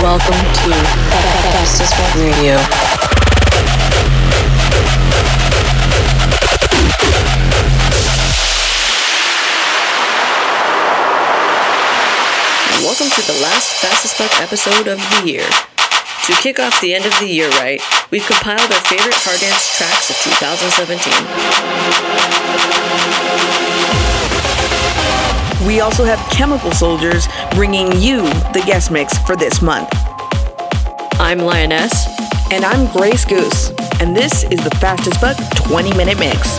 Welcome to Fastest Radio. Welcome to the last Fast as Fuck episode of the year. To kick off the end of the year right, we've compiled our favorite hard dance tracks of 2017. We also have Chemical Soldiers bringing you the guest mix for this month. I'm Lioness. And I'm Grace Goose. And this is the Fast as Fuck 20 minute mix.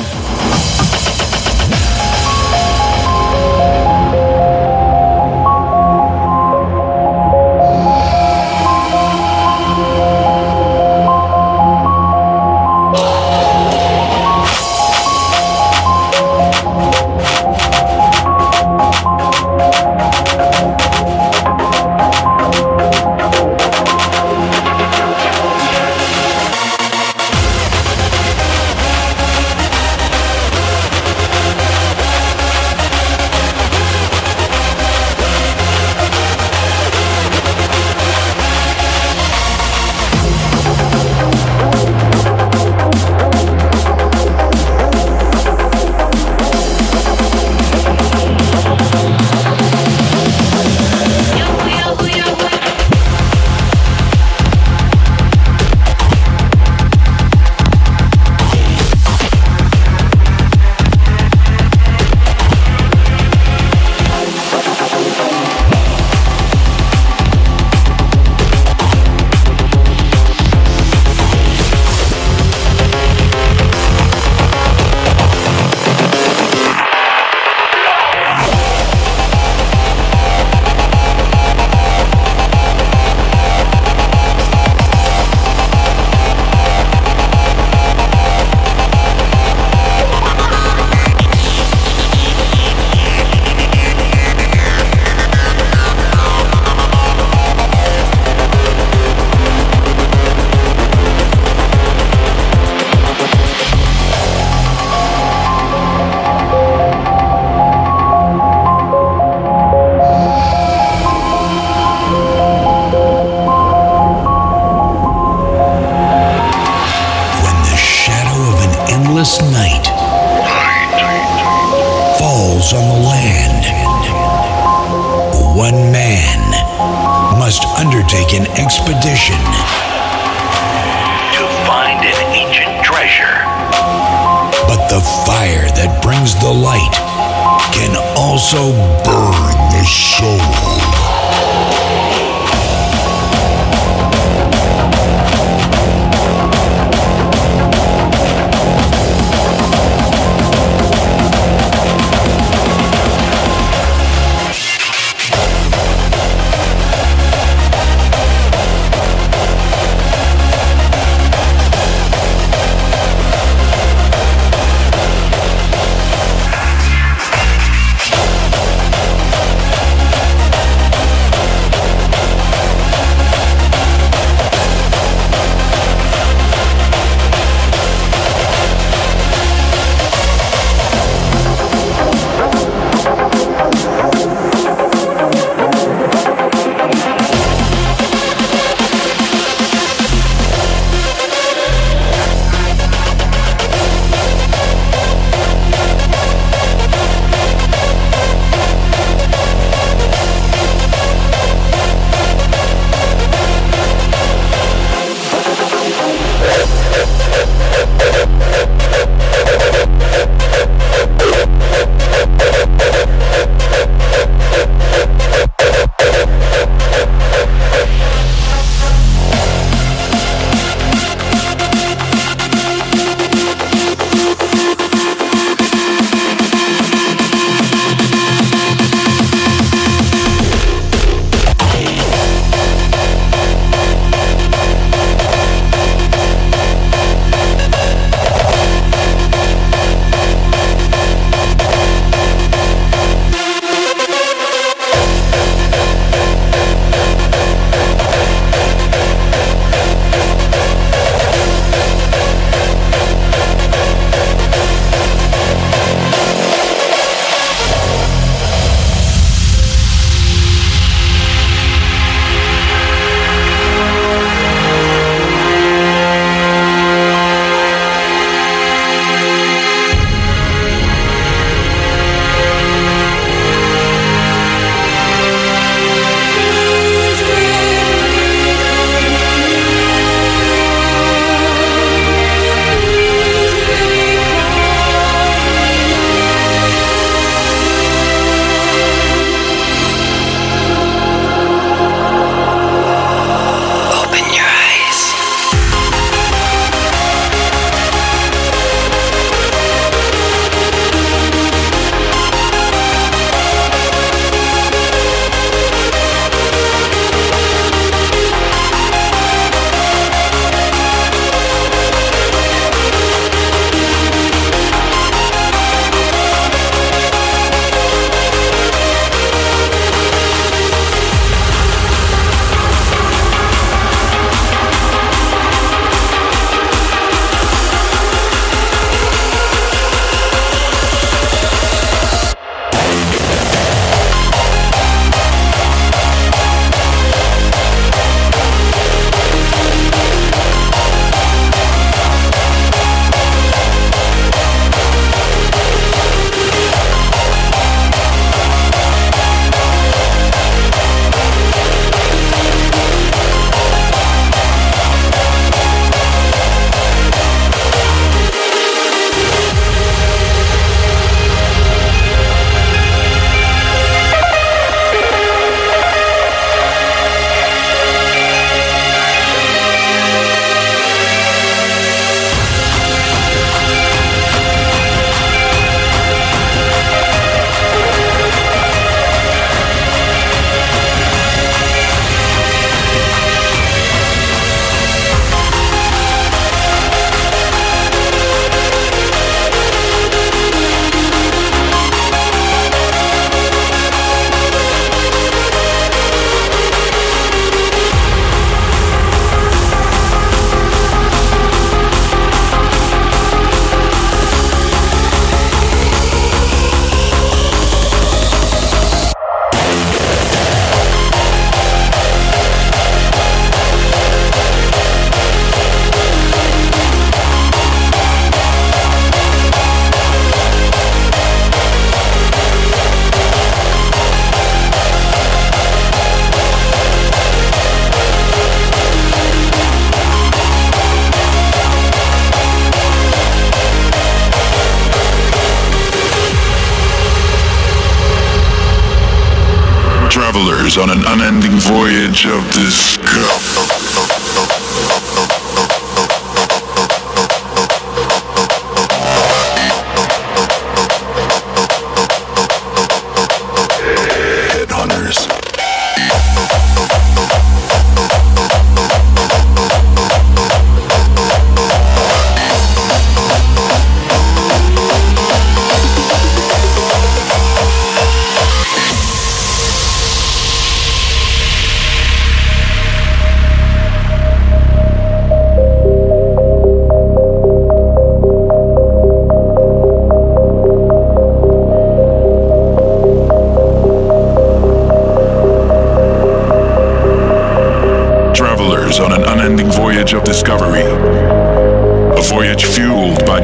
Voyage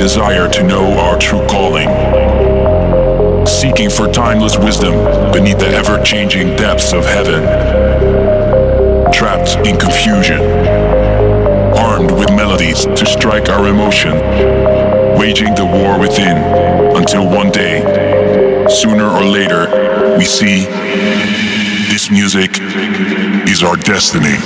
desire to know our true calling. Seeking for timeless wisdom beneath the ever changing depths of heaven. Trapped in confusion. Armed with melodies to strike our emotion. Waging the war within until one day, sooner or later, we see this music is our destiny.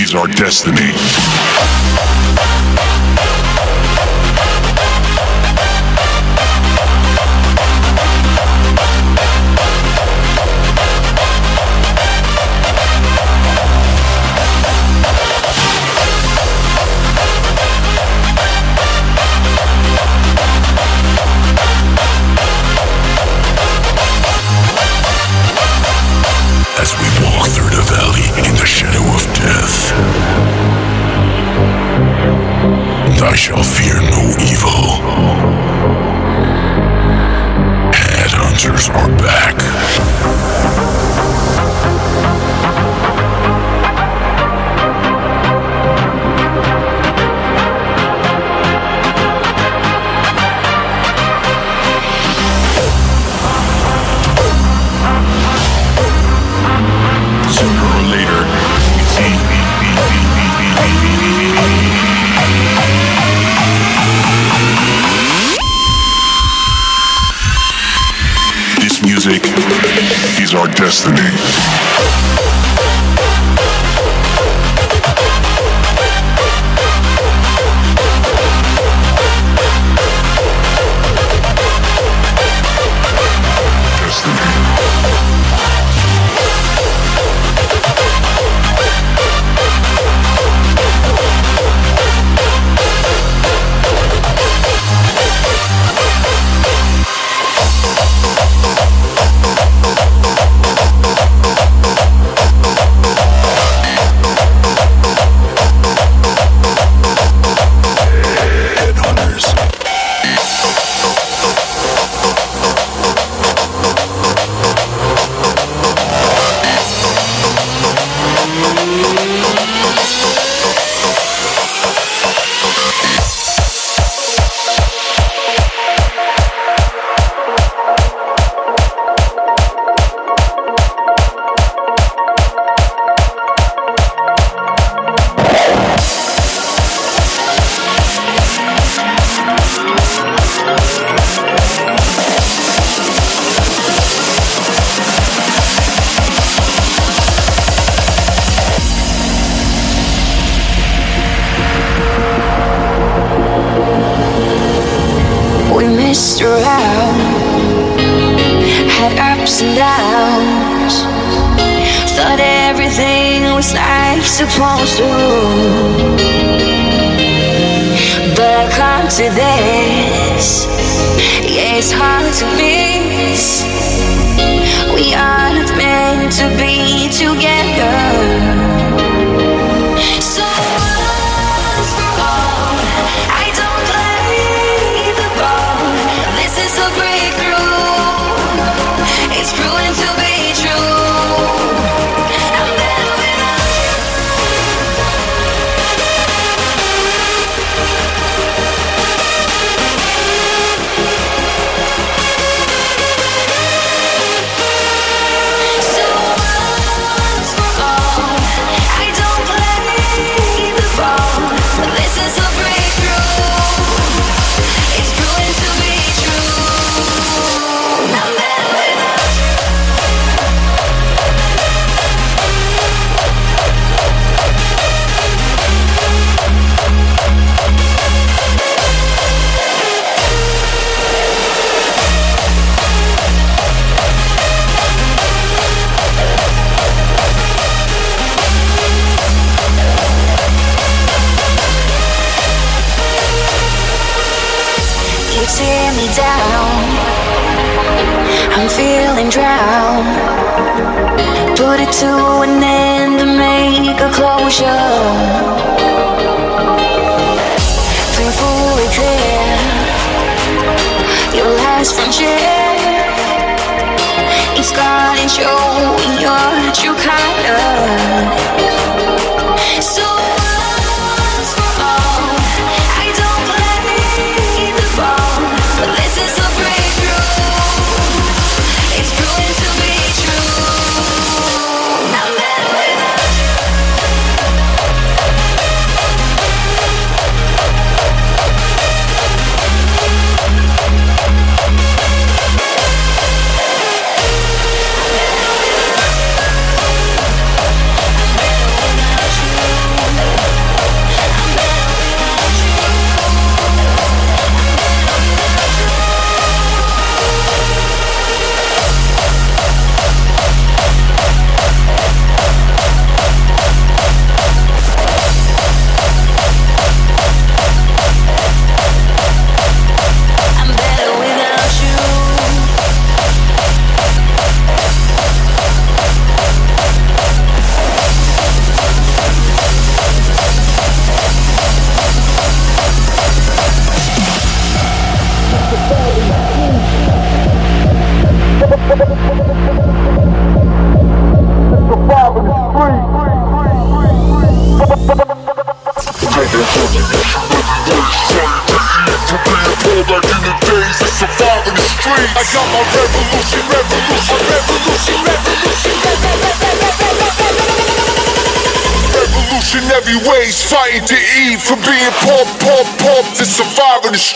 Is our destiny.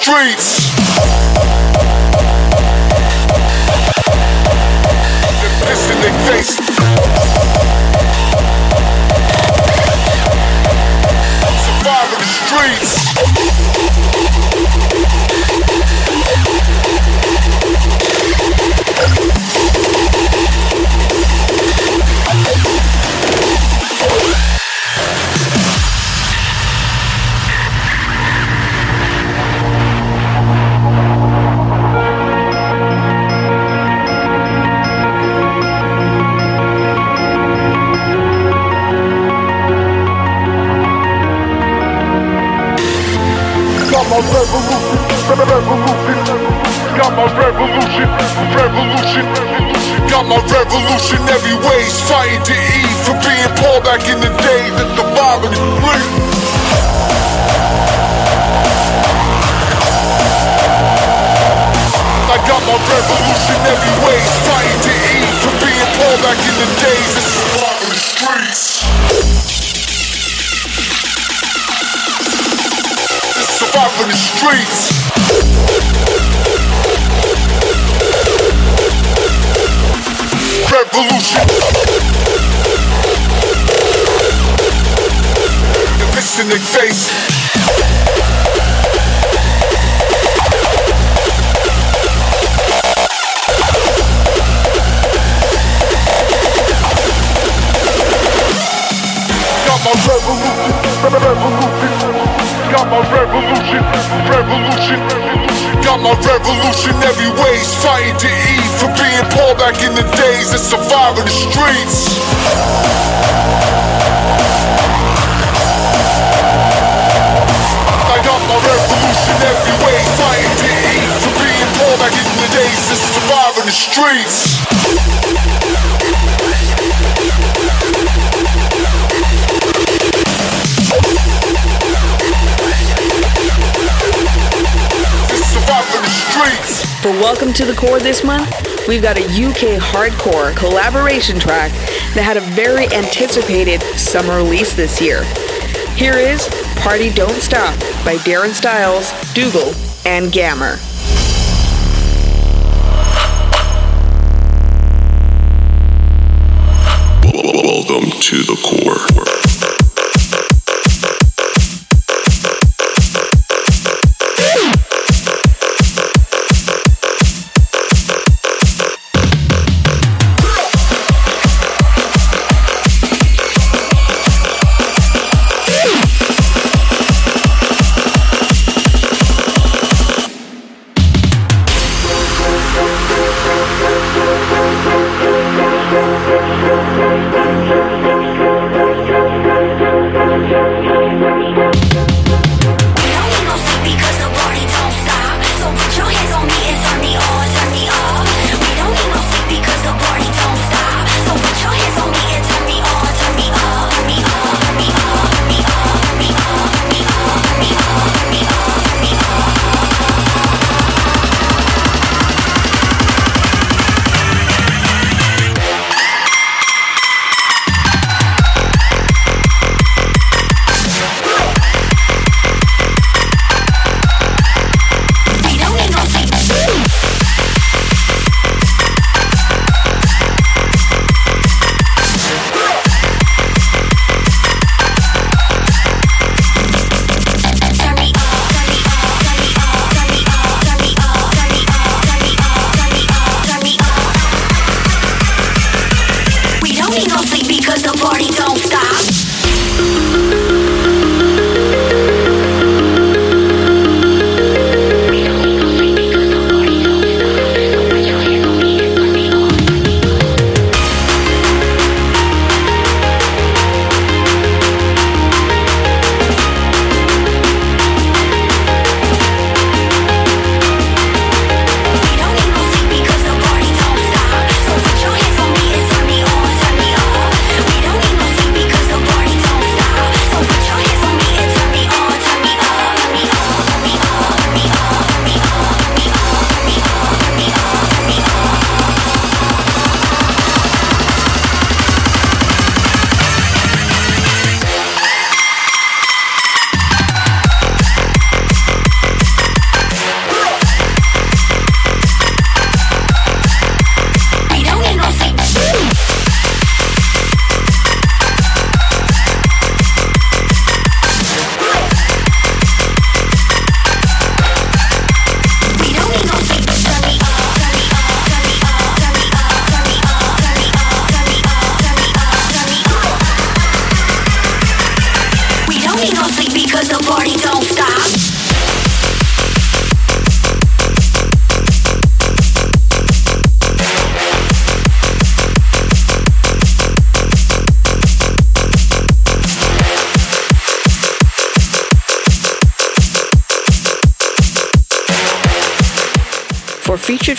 streets. ways, fighting to eat for being poor back in the days and surviving the streets. I got my every way, fighting to eat for being poor back in the days and surviving the streets. Welcome to the Core this month, we've got a UK hardcore collaboration track that had a very anticipated summer release this year. Here is Party Don't Stop by Darren Styles, Dougal, and Gammer. Welcome to the core.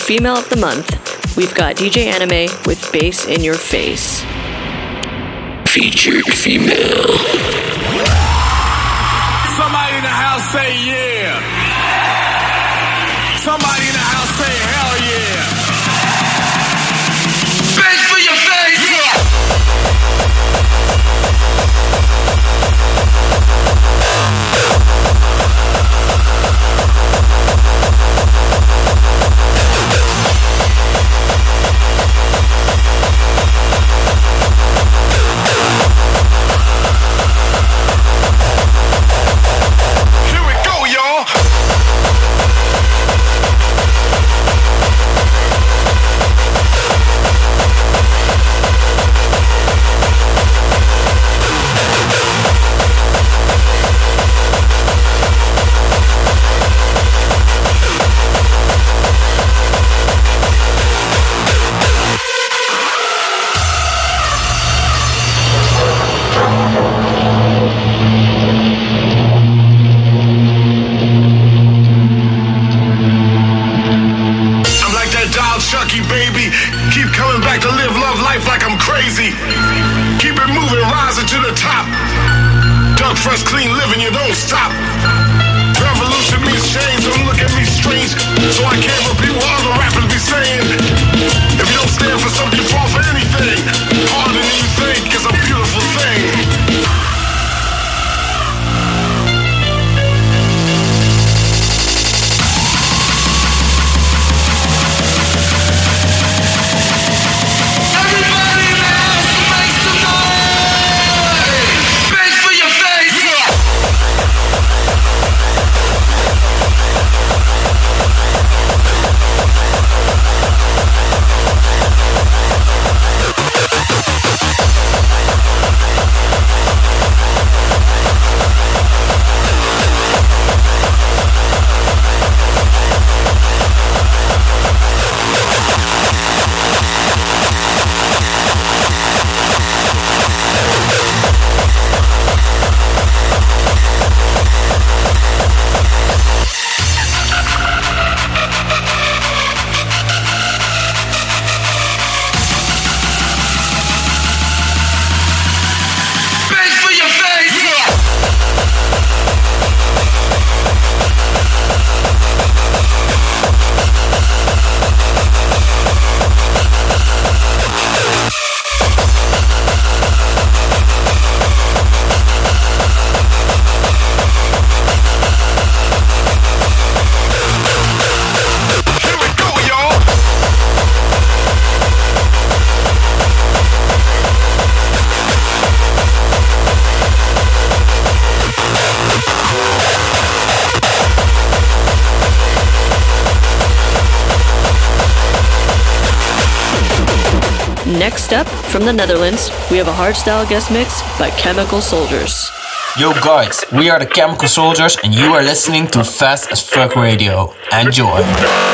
Female of the month, we've got DJ Anime with Bass in Your Face. Featured female. Somebody in the house say yeah. Somebody In the Netherlands, we have a hardstyle guest mix by Chemical Soldiers. Yo, guys, we are the Chemical Soldiers, and you are listening to Fast as Fuck Radio. Enjoy.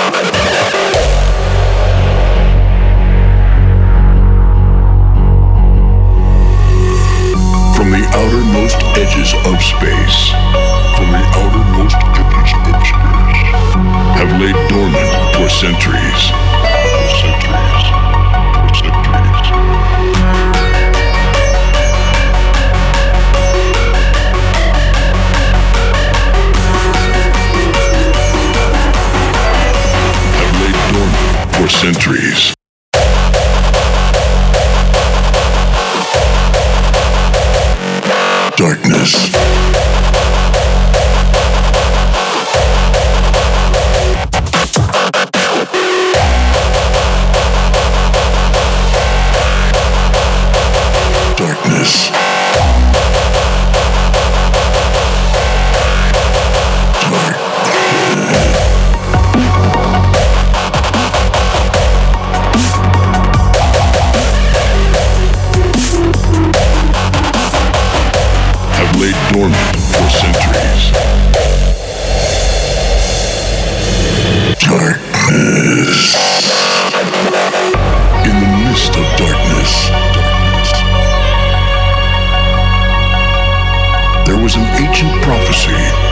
an ancient prophecy.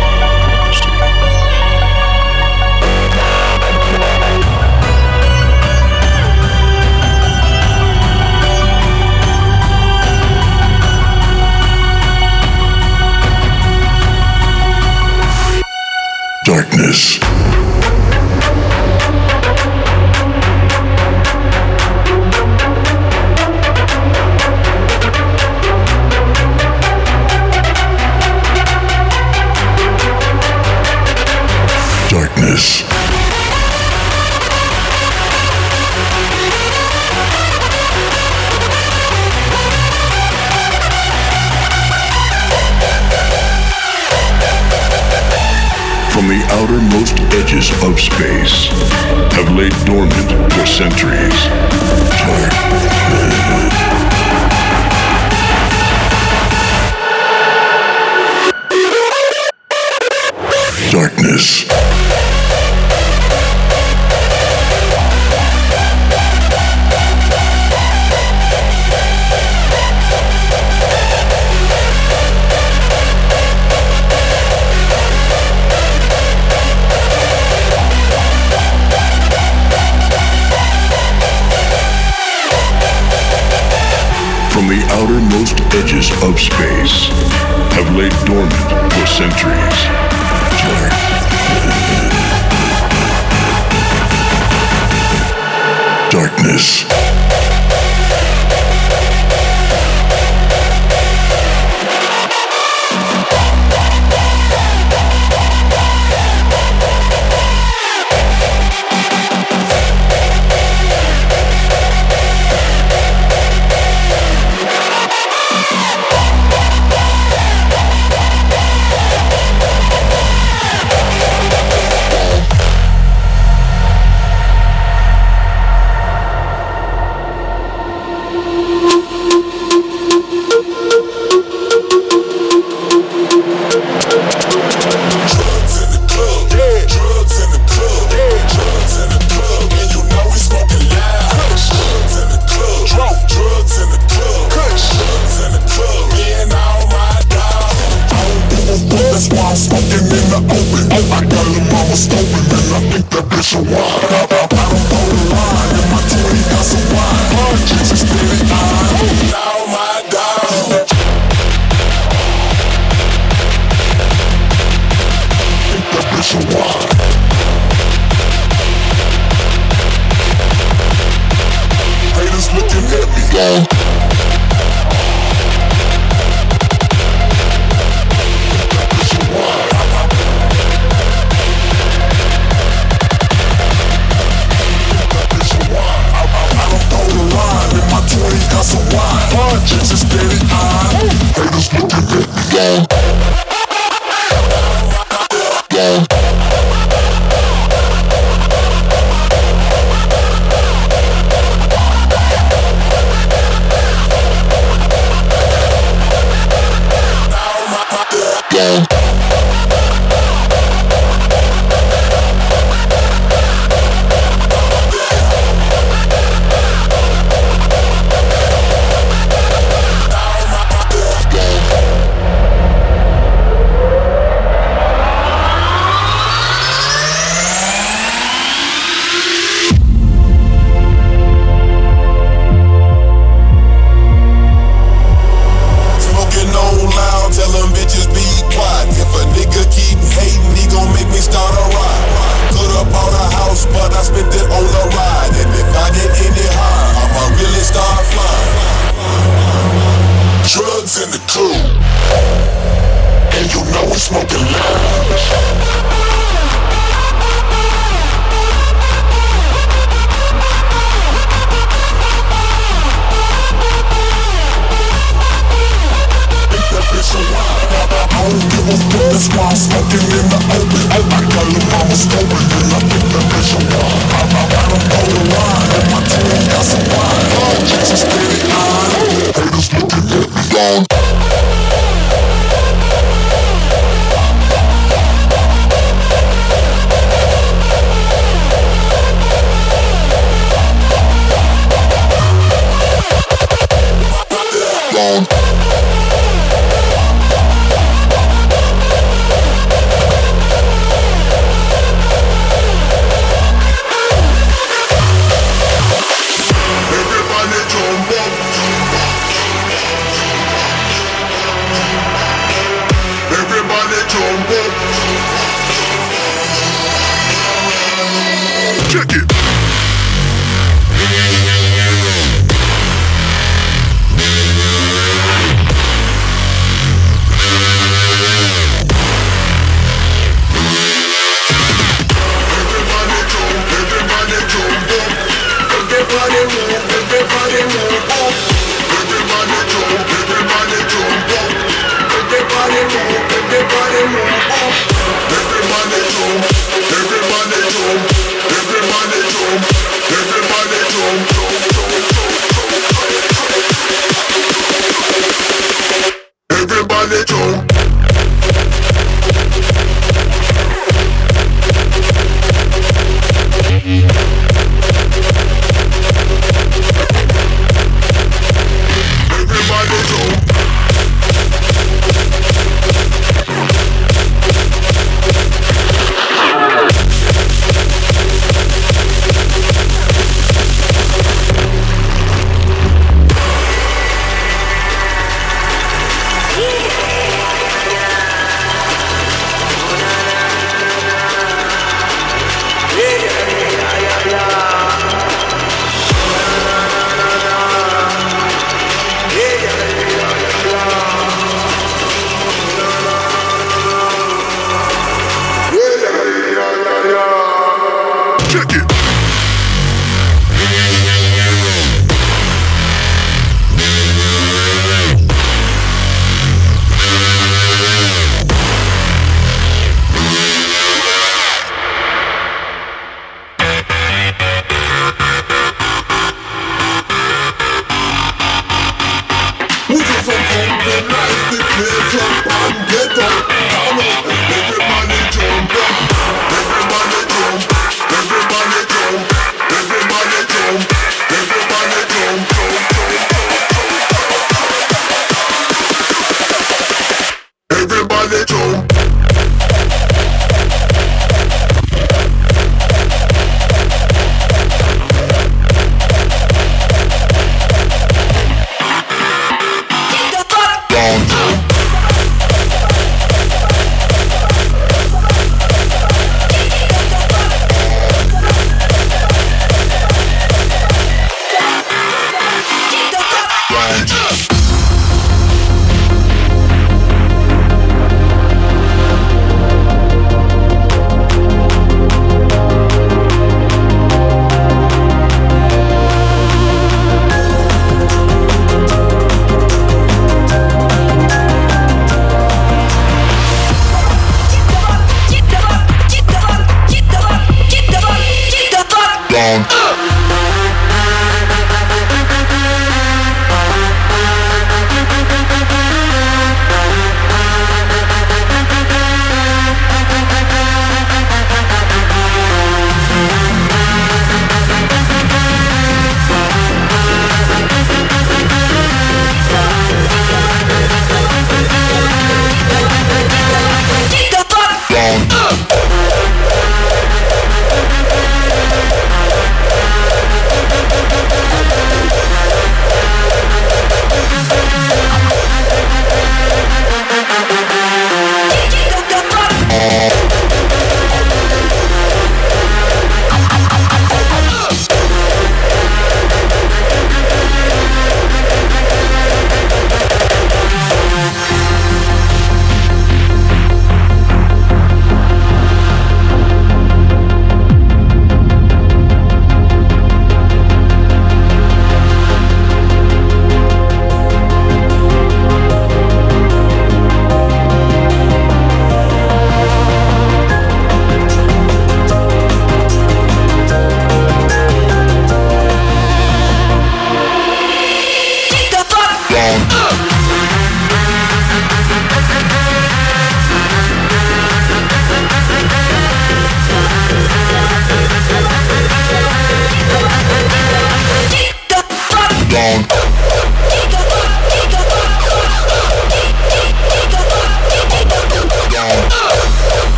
but you let me go.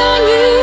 on you.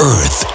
Earth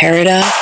The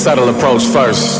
subtle approach first.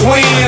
Couple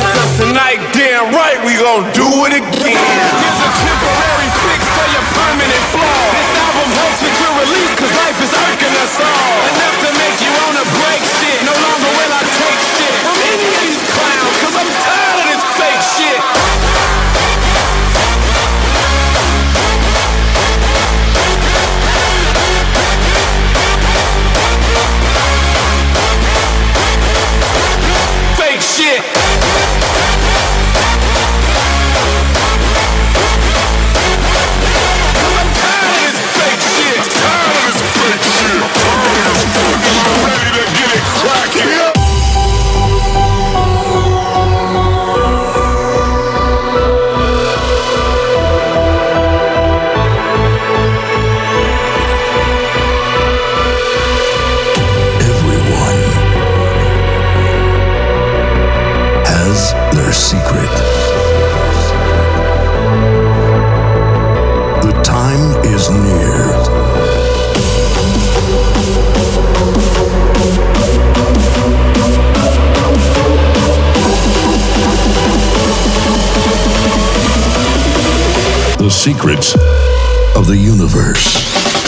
secrets of the universe.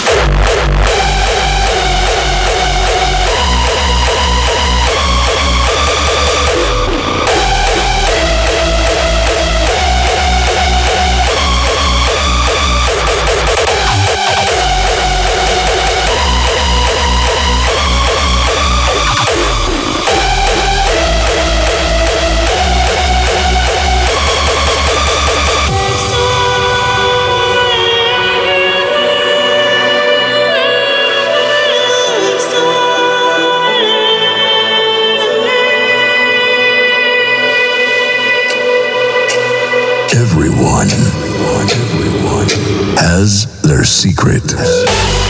Secret.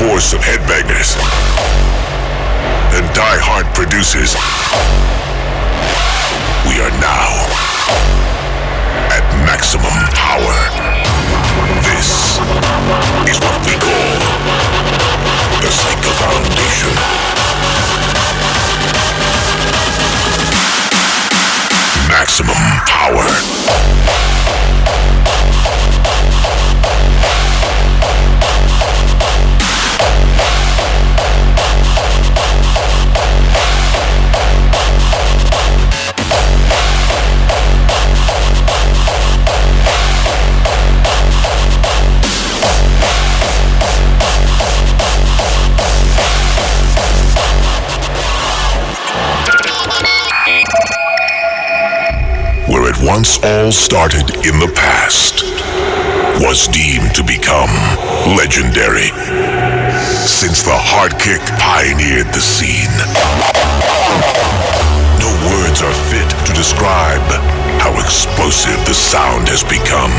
force of headbangers and die-hard producers, we are now at maximum power. This is what we call the Psycho Foundation. Maximum power. All started in the past was deemed to become legendary since the hard kick pioneered the scene. No words are fit to describe how explosive the sound has become.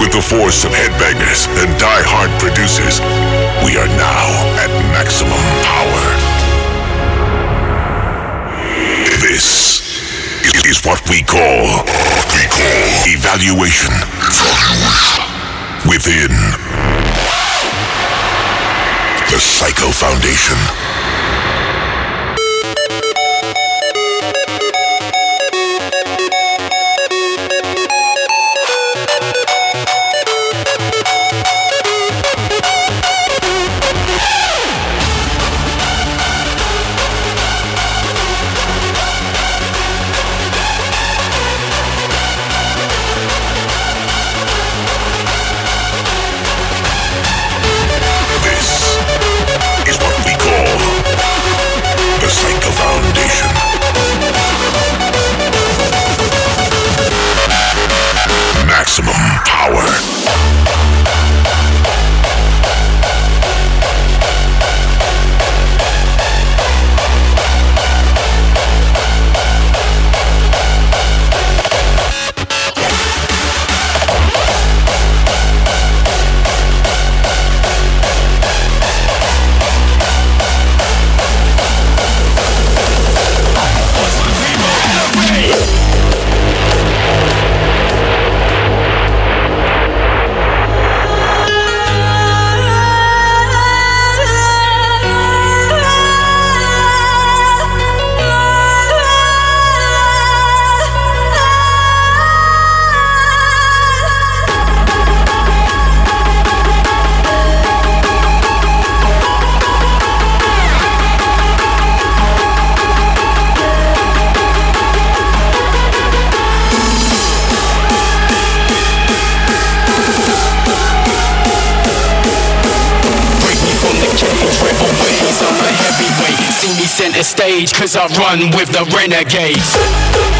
With the force of headbangers and die-hard producers, we are now at maximum power. This is what we call Evaluation. Within the Psycho Foundation. cause I run with the renegades.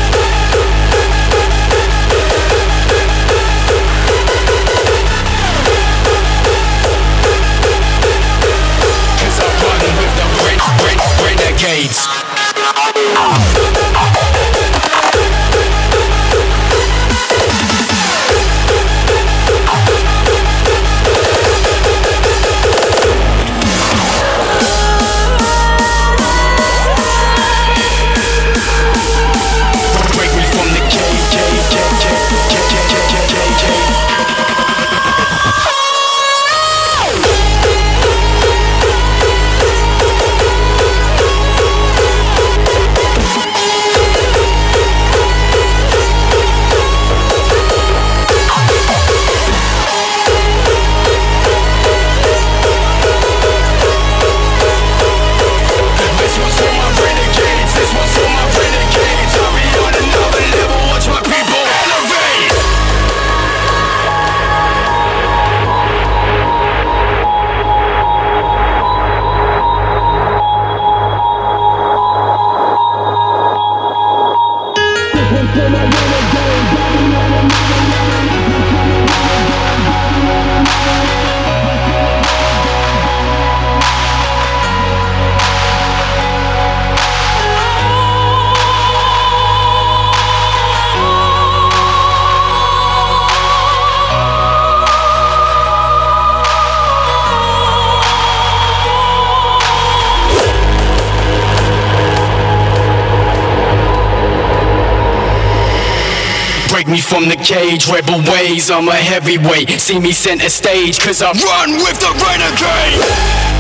from the cage, rebel ways, I'm a heavyweight. See me center stage, cause I run with the renegade.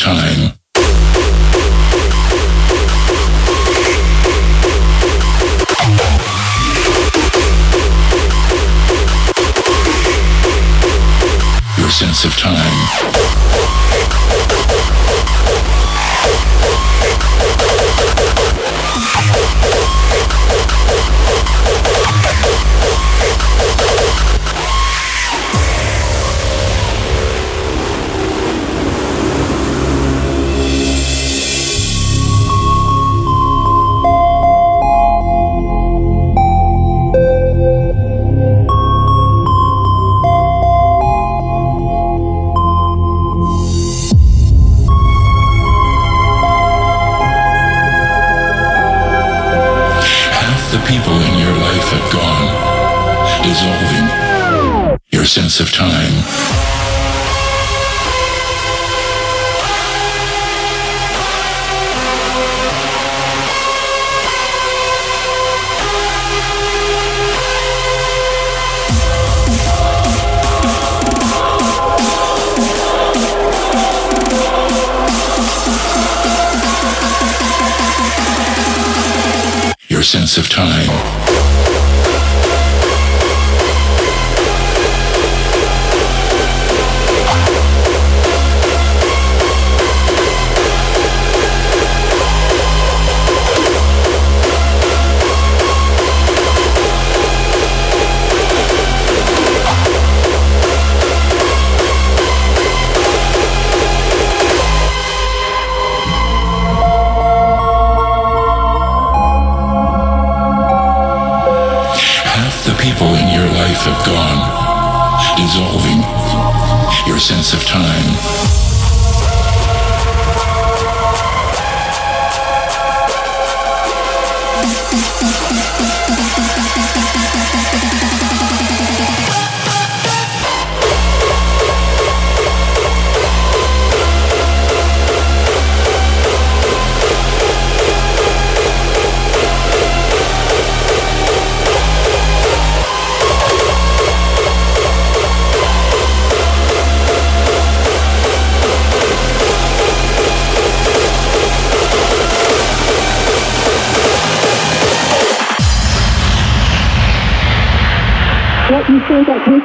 time.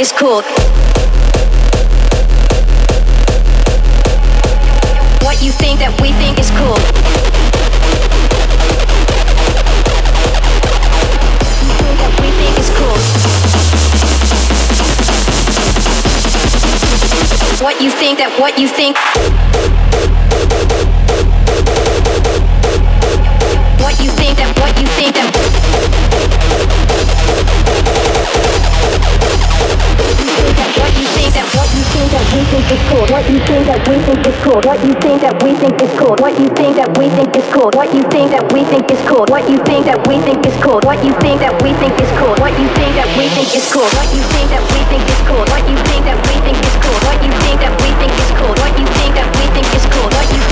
Is cool. What you think that we think is cool. That we think is cool. What you think that what you think What you think that what you think that What you think that we think is called, what you think that we think is cool. What you think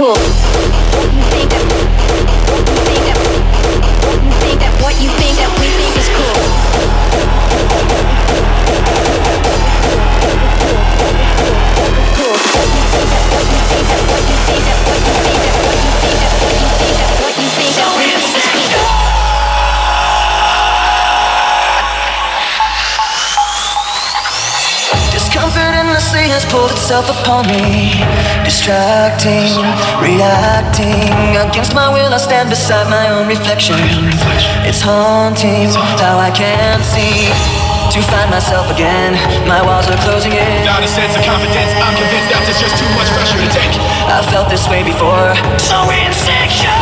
cool? Has pulled itself upon me. Distracting, reacting. Against my will, I stand beside my own reflection. It's haunting how I can't see. To find myself again, my walls are closing in. Without a sense of confidence, I'm convinced that there's just too much pressure to take. I've felt this way before, so insecure.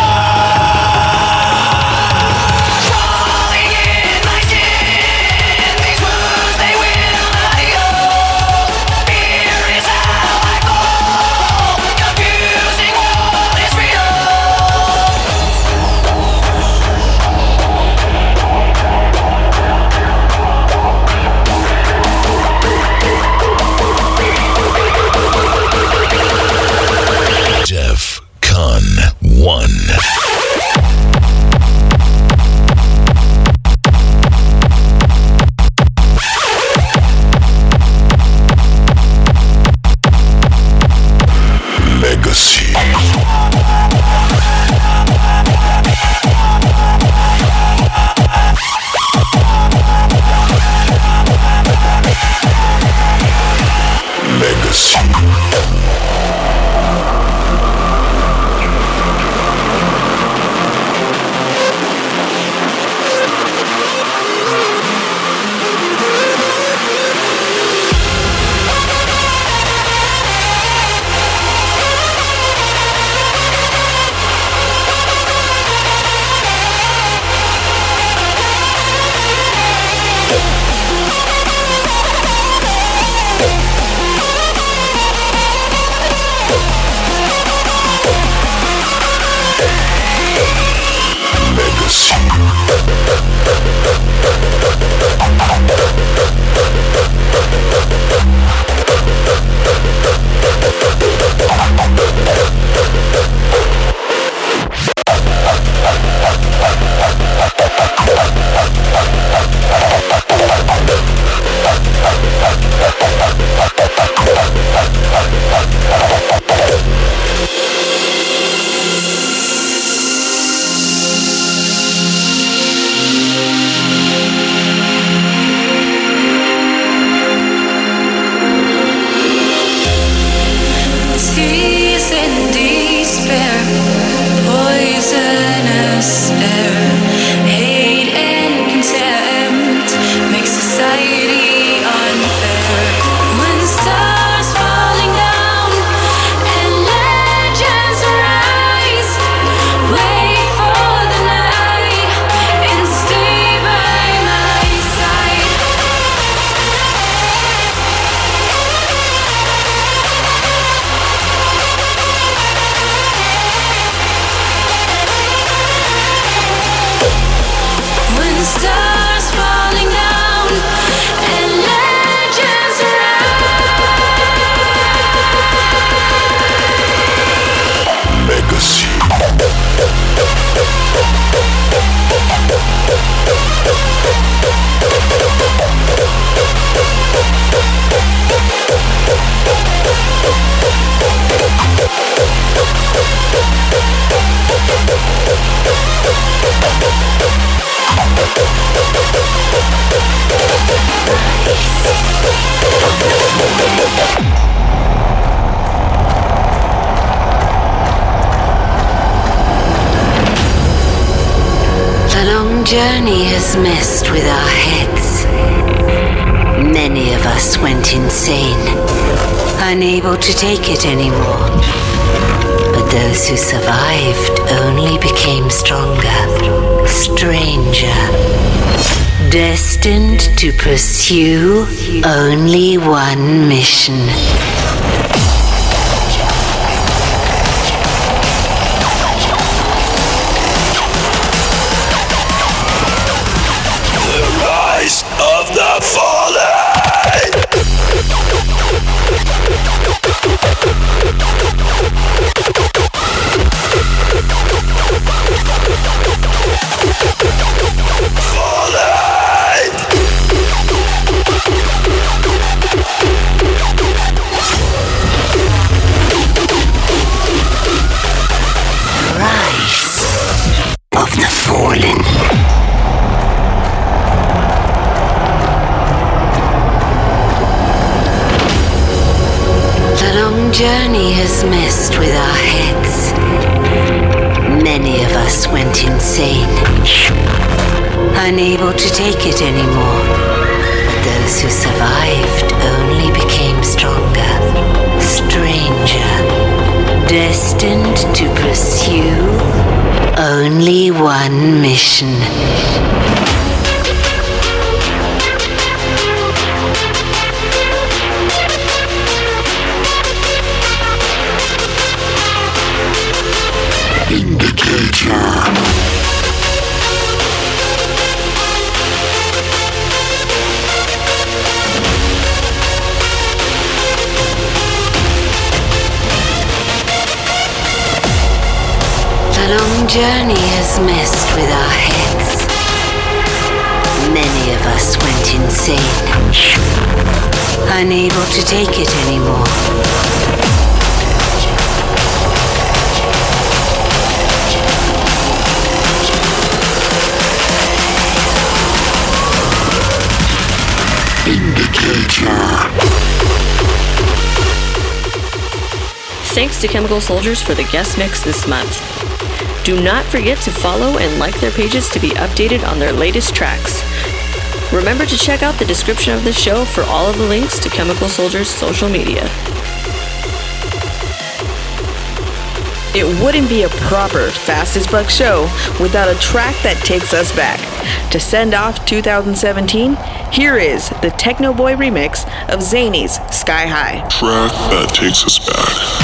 To pursue only one mission. One long journey has messed with our heads. Many of us went insane, unable to take it anymore. Thanks to Chemical Soldiers for the guest mix this month. Do not forget to follow and like their pages to be updated on their latest tracks. Remember to check out the description of the show for all of the links to Chemical Soldiers' social media. It wouldn't be a proper Fast as Fuck show without a track that takes us back. To send off 2017, here is the Technoboy remix of Zany's Sky High. Track that takes us back.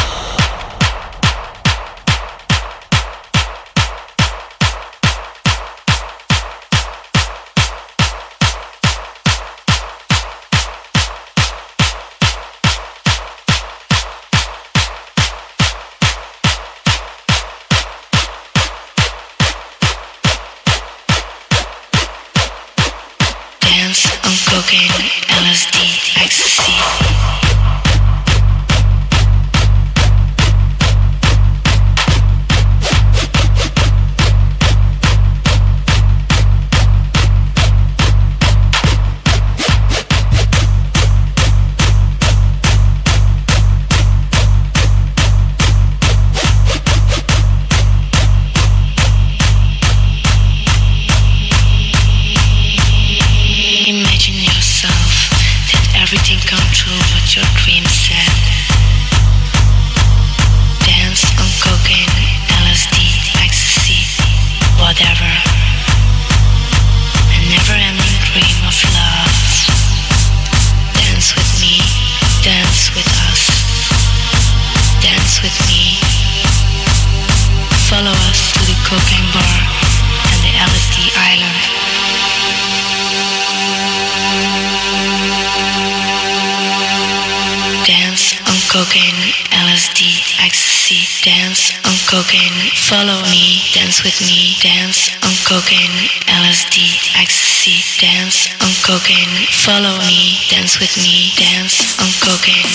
Dance with me, dance on cocaine, LSD, ecstasy, dance on cocaine, follow me, dance with me, dance on cocaine,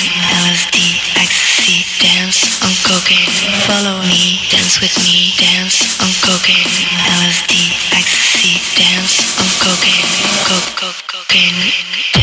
LSD, ecstasy, dance on cocaine, follow me, dance with me, dance on cocaine, LSD, ecstasy, dance on cocaine, coke, cocaine.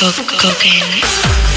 cocaine.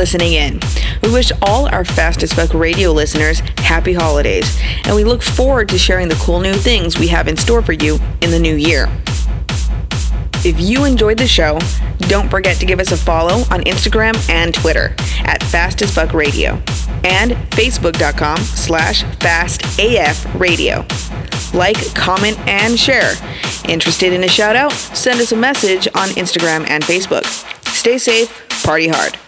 Listening in. We wish all our Fast as Fuck radio listeners happy holidays, and we look forward to sharing the cool new things we have in store for you in the new year. If you enjoyed the show, don't forget to give us a follow on Instagram and Twitter at Fast as Fuck Radio and Facebook.com slash FastAF Radio. Like, comment, and share. Interested in a shout out? Send us a message on Instagram and Facebook. Stay safe, party hard.